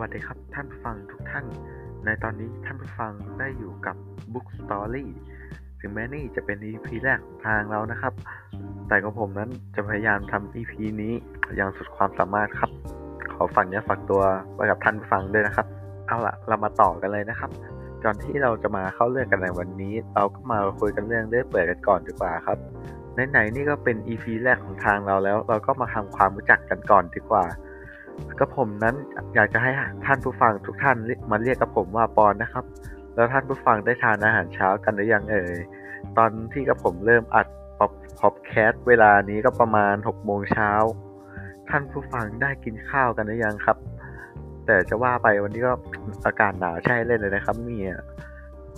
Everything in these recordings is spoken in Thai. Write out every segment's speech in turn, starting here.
วัสดีครับท่านผู้ฟังทุกท่าน ในตอนนี้ท่านผู้ฟังได้อยู่กับ Book Story ถึงแม้นี่จะเป็น EP แรกของทางเรานะครับ แต่ของผมนั้นจะพยายามทำ EP นี้อย่างสุดความสามารถครับ ขอฝากเนื้อฝากตัวไว้กับท่านผู้ฟังด้วยนะครับ เอาล่ะเรามาต่อกันเลยนะครับ ก่อนที่เราจะมาเข้าเรื่องกันในวันนี้ เราก็มาคุยกันเรื่องเรื่อยเปื่อยกันก่อนดีกว่าครับไหนๆนี่ก็เป็น EP แรกของทางเราแล้ว เราก็มาทำความรู้จักกันก่อนดีกว่า ก็ผมนั้นอยากจะให้ท่านผู้ฟังทุกท่านมาเรียกกับผมว่าปอนนะครับ แล้วท่านผู้ฟังได้ทานอาหารเช้ากันหรือยังเอ่ยตอนที่กับผมเริ่มอัดพอพอดแคสเวลานี้ก็ประมาณ6โมงเช้าท่านผู้ฟังได้กินข้าวกันหรือยังครับ แต่จะว่าไปวันนี้ก็อากาศหนาวใช่เล่นเลยนะครับเนี่ย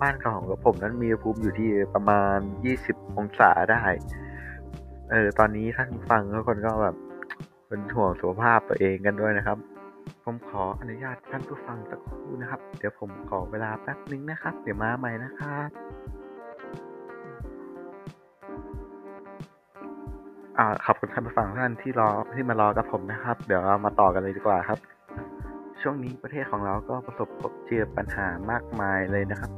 บ้านของกับผมนั้นมีอุณหภูมิอยู่ที่ประมาณ 20 องศาได้ เออ ตอนนี้ท่านผู้ฟังทุกคนก็แบบ เป็นห่วงสุขภาพตัวเองกันด้วยนะครับ ผมขออนุญาตท่านผู้ฟังสักครู่นะครับ เดี๋ยวผมขอเวลาแป๊บนึงนะครับ เดี๋ยวมาใหม่นะครับอ่าขอบคุณท่านผู้ฟังท่านที่รอที่มารอกับผมนะครับ เดี๋ยวเรามาต่อกันเลยดีกว่าครับ ช่วงนี้ประเทศของเราก็ประสบพบเจอปัญหามากมายเลยนะครับ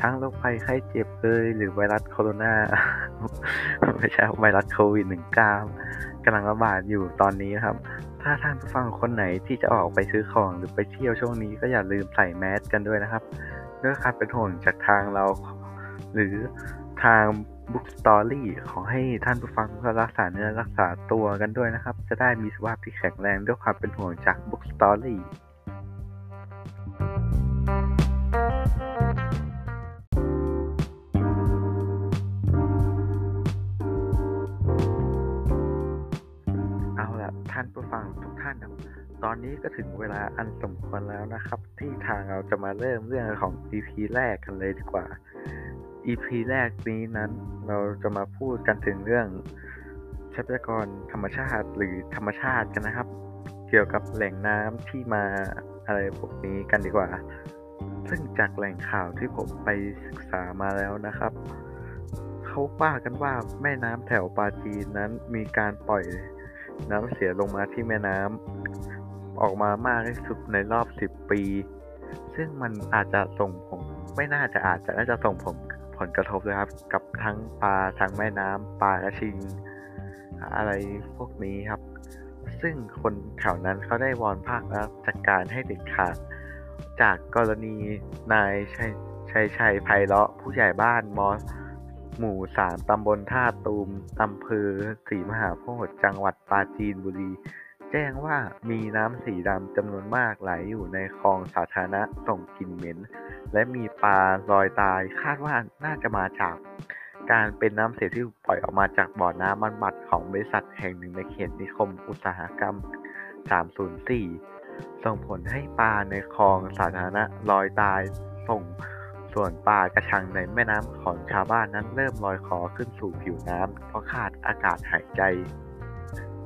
ทั้งโรคภัยไข้เจ็บเลยหรือไวรัสโคโรนาไม่ใช่ไวรัสโควิด -19 กำลังระบาดอยู่ตอนนี้นะครับ ถ้าท่านผู้ฟังคนไหนที่จะออกไปซื้อของหรือไปเที่ยวช่วงนี้ก็อย่าลืมใส่แมสกันด้วยนะครับด้วยความเป็นห่วงจากทางเรา หรือทาง Book Story ขอให้ท่านผู้ฟังรักษาเนื้อรักษาตัวกันด้วยนะครับ จะได้มีสุขภาพที่แข็งแรงด้วยความเป็นห่วงจาก Book Storyานผู้ฟังทุกท่านครับตอนนี้ก็ถึงเวลาอันสมควรแล้วนะครับ ที่ทางเราจะมาเริ่มเรื่องของ EP แรกกันเลยดีกว่า EP แรกนี้นั้น เราจะมาพูดกันถึงเรื่องทรัพยากรธรรมชาติหรือธรรมชาติกันนะครับ เกี่ยวกับแหล่งน้ำที่มาอะไรพวกนี้กันดีกว่า ซึ่งจากแหล่งข่าวที่ผมไปศึกษามาแล้วนะครับเขาว่ากันว่าแม่น้ำแถวปาจีนนั้นมีการปล่อย น้ำเสียลงมาที่แม่น้ำออกมามากที่สุดในรอบ 10 ปี ซึ่งมันอาจจะส่งผลไม่น่าจะอาจจะน่าจะส่งผลผลกระทบเลยครับ กับทั้งปลาทั้งแม่น้ำปลากระชิง อะไรพวกนี้ครับ ซึ่งคนแถวนั้นเขาได้วอนภาครัฐจัดการให้เด็ดขาด จากกรณีนายชัยชัยชัยไพเราะผู้ใหญ่บ้านมอส หมู่สามตำบลท่าตูมอำเภอศรีมหาโพธิ์จังหวัดปราจีนบุรี แจ้งว่ามีน้ำสีดำจำนวนมากไหลอยู่ในคลองสาธารณะส่งกลิ่นเหม็น และมีปลาลอยตายคาดว่าน่าจะมาจากการเป็นน้ำเสียที่ปล่อยออกมาจากบ่อน้ำบำบัดของบริษัทแห่งหนึ่งในเขตนิคมอุตสาหกรรม 304 ส่งผลให้ปลาในคลองสาธารณะลอยตายส่ง ส่วนปลากระชังในแม่น้ำของชาวบ้านนั้นเริ่มลอยคอขึ้นสู่ผิวน้ำเพราะขาดอากาศหายใจ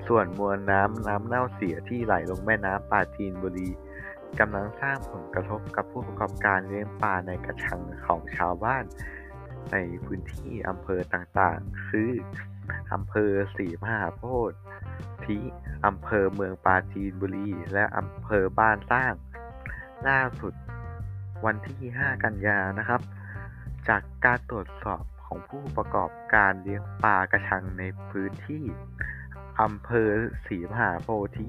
ส่วนมวลน้ำน้ำเน่าเสียที่ไหลลงแม่น้ำปราจีนบุรีกำลังสร้างผลกระทบกับผู้ประกอบการเลี้ยงปลาในกระชังของชาวบ้าน ในพื้นที่อำเภอต่างๆ คืออำเภอศรีมหาโพธิ์ที่อำเภอเมืองปราจีนบุรี และอำเภอบ้านสร้าง ล่าสุด วันที่ 5 กันยานะครับ จากการตรวจสอบของผู้ประกอบการเลี้ยงปลากระชังในพื้นที่อำเภอศรีมหาโพธิ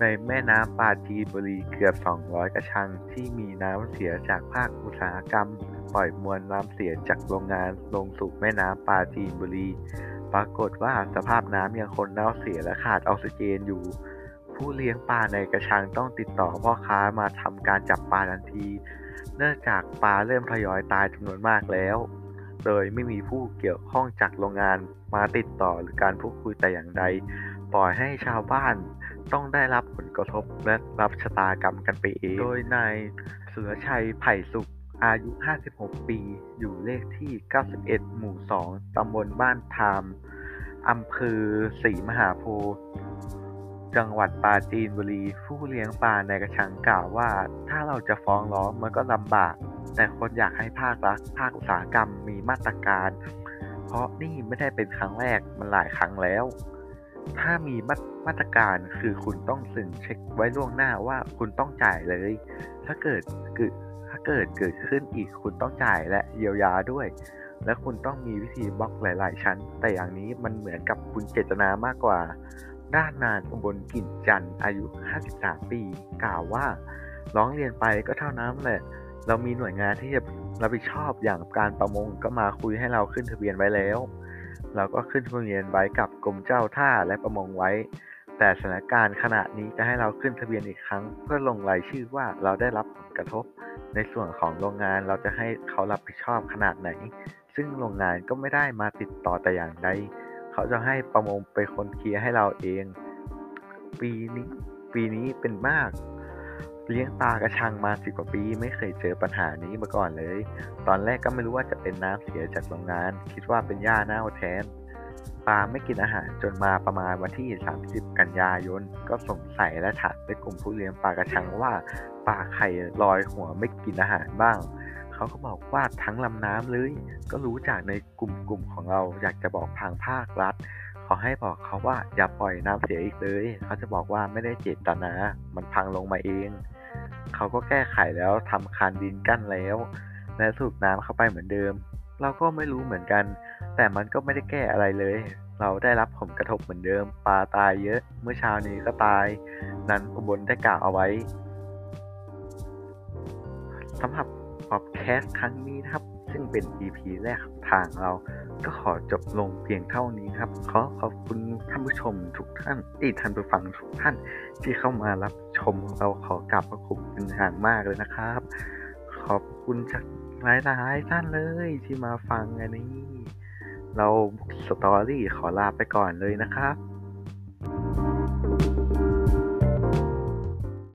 ในแม่น้ำปาจีนบุรีเกือบ 200 กระชังที่มีน้ำเสียจากภาคอุตสาหกรรม ปล่อยมวลน้ำเสียจากโรงงานลงสู่แม่น้ำปาจีนบุรี ปรากฏว่าสภาพน้ำยังคงเน่าเสียและขาดออกซิเจนอยู่ ผู้เลี้ยงปลาในกระชังต้องติดต่อพ่อค้ามาทำการจับปลาทันที เนื่องจากปลาเริ่มทยอยตายจำนวนมากแล้ว โดยไม่มีผู้เกี่ยวข้องจากโรงงานมาติดต่อหรือการพูดคุยแต่อย่างใด ปล่อยให้ชาวบ้านต้องได้รับผลกระทบและรับชะตากรรมกันไปเอง โดยนายเสือชัยไผ่สุขอายุ 56 ปี อยู่เลขที่ 91 หมู่ 2 ตำบลบ้านทาม อำเภอศรีมหาโพธิ์ จังหวัดปราจีนบุรี ผู้เลี้ยงปลาในกระชังกล่าวว่า ถ้าเราจะฟ้องร้องมันก็ลำบาก แต่คนอยากให้ภาครัฐภาคอุตสาหกรรมมีมาตรการ เพราะนี่ไม่ได้เป็นครั้งแรกมันหลายครั้งแล้ว ถ้ามีมามาตรการคือคุณต้องสึ่งเช็คไว้ล่วงหน้าว่าคุณต้องจ่ายเลย ถ้าเกิดเกิดถ้าเกิดเกิดขึ้นอีกคุณต้องจ่ายและเยียวยาด้วย และคุณต้องมีวิธีบล็อกหลาย ๆ ชั้น แต่อย่างนี้มันเหมือนกับคุณเจตนามากกว่า ด้านนานอุบลกลิ่นจันทร์อายุ 53 ปี กล่าวว่า ร้องเรียนไปก็เท่านั้นแหละ เรามีหน่วยงานที่จะรับผิดชอบอย่างการประมงก็มาคุยให้เราขึ้นทะเบียนไว้แล้ว เราก็ขึ้นทะเบียนไว้กับกรมเจ้าท่าและประมงไว้ แต่สถานการณ์ขณะนี้จะให้เราขึ้นทะเบียนอีกครั้ง เพื่อลงรายชื่อว่าเราได้รับผลกระทบ ในส่วนของโรงงานเราจะให้เขารับผิดชอบขนาดไหน ซึ่งโรงงานก็ไม่ได้มาติดต่อแต่อย่างใด เขาจะให้ประมงเป็นคนเคลียร์ให้เราเอง ปีนี้ปีนี้เป็นมาก เลี้ยงปลากระชังมาสิบกว่าปี ไม่เคยเจอปัญหานี้มาก่อนเลย ตอนแรกก็ไม่รู้ว่าจะเป็นน้ำเสียจากโรงงาน คิดว่าเป็นหญ้าเน่าแทนปลาไม่กินอาหารจนมาประมาณวันที่ 30 กันยายน ก็สงสัยและถามไปกลุ่มผู้เลี้ยงปลากระชังว่าปลาไข่ลอยหัวไม่กินอาหารบ้าง เขาก็บอกว่าทั้งลำน้ำเลย ก็รู้จากในกลุ่มกลุ่มของเราอยากจะบอกทางภาครัฐขอให้บอกเขาว่าอย่าปล่อยน้ำเสียอีกเลย เขาจะบอกว่าไม่ได้เจตนา มันพังลงมาเอง เขาก็แก้ไขแล้วทำคานดินกั้นแล้ว และสูบน้ำเข้าไปเหมือนเดิม เราก็ไม่รู้เหมือนกัน แต่มันก็ไม่ได้แก้อะไรเลย เราได้รับผลกระทบเหมือนเดิม ปลาตายเยอะ เมื่อเช้านี้ก็ตาย นั้นอุบลได้กล่าวเอาไว้สำหรับ พอดแคสต์ครั้งนี้นะครับ ซึ่งเป็น EP แรกของทางเรา ก็ขอจบลงเพียงเท่านี้ครับ ขอขอบคุณท่านผู้ชมทุกท่านที่ท่านผู้ฟังทุกท่านที่เข้ามารับชมเราขอกราบพระคุณเป็นอย่างมากเลยนะครับ ขอบคุณจากหลายๆท่านเลยที่มาฟังอันนี้ เราสตอรี่ขอลาไปก่อนเลยนะครับ